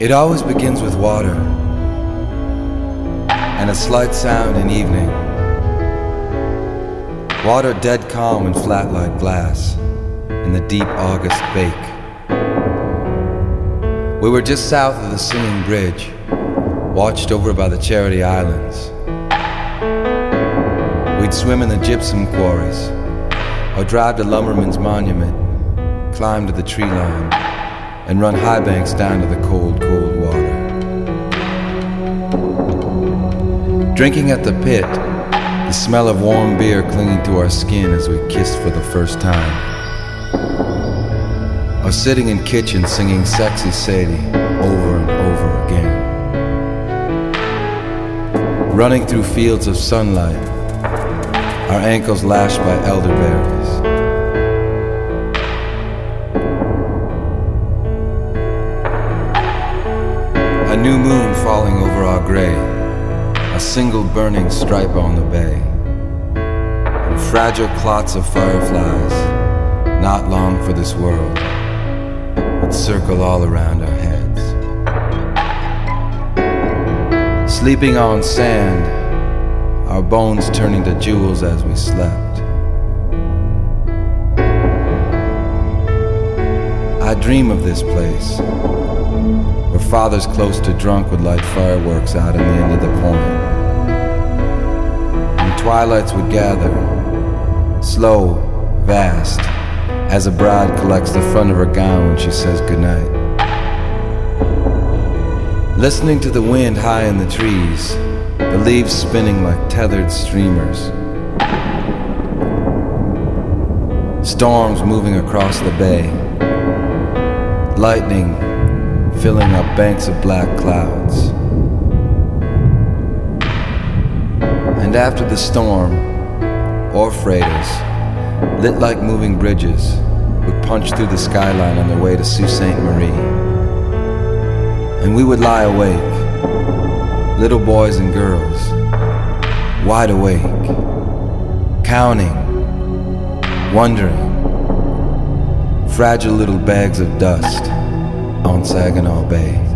It always begins with water and a slight sound in evening. Water dead calm and flat like glass in the deep August bake. We were just south of the Singing Bridge, watched over by the Charity Islands. We'd swim in the gypsum quarries, or drive to Lumberman's Monument, climb to the tree line, and run high banks down to the cold, Drinking at the pit, the smell of warm beer clinging to our skin as we kissed for the first time or sitting in kitchen singing Sexy Sadie over and over again. Running through fields of sunlight, our ankles lashed by elderberries. A new moon falling over our gray, a single burning stripe on the bay, and fragile clots of fireflies, not long for this world that circle all around our heads. Sleeping on sand, our bones turning to jewels as we slept. I dream of this place, fathers close to drunk would light fireworks out in the end of the point. And twilights would gather, slow, vast as a bride collects the front of her gown when she says goodnight. Listening to the wind high in the trees, the leaves spinning like tethered streamers. Storms moving across the bay. Lightning filling up banks of black clouds. And after the storm, or freighters, lit like moving bridges, would punch through the skyline on their way to Sault Ste. Marie. And we would lie awake, little boys and girls, wide awake, counting, wondering, fragile little bags of dust on Saginaw Bay.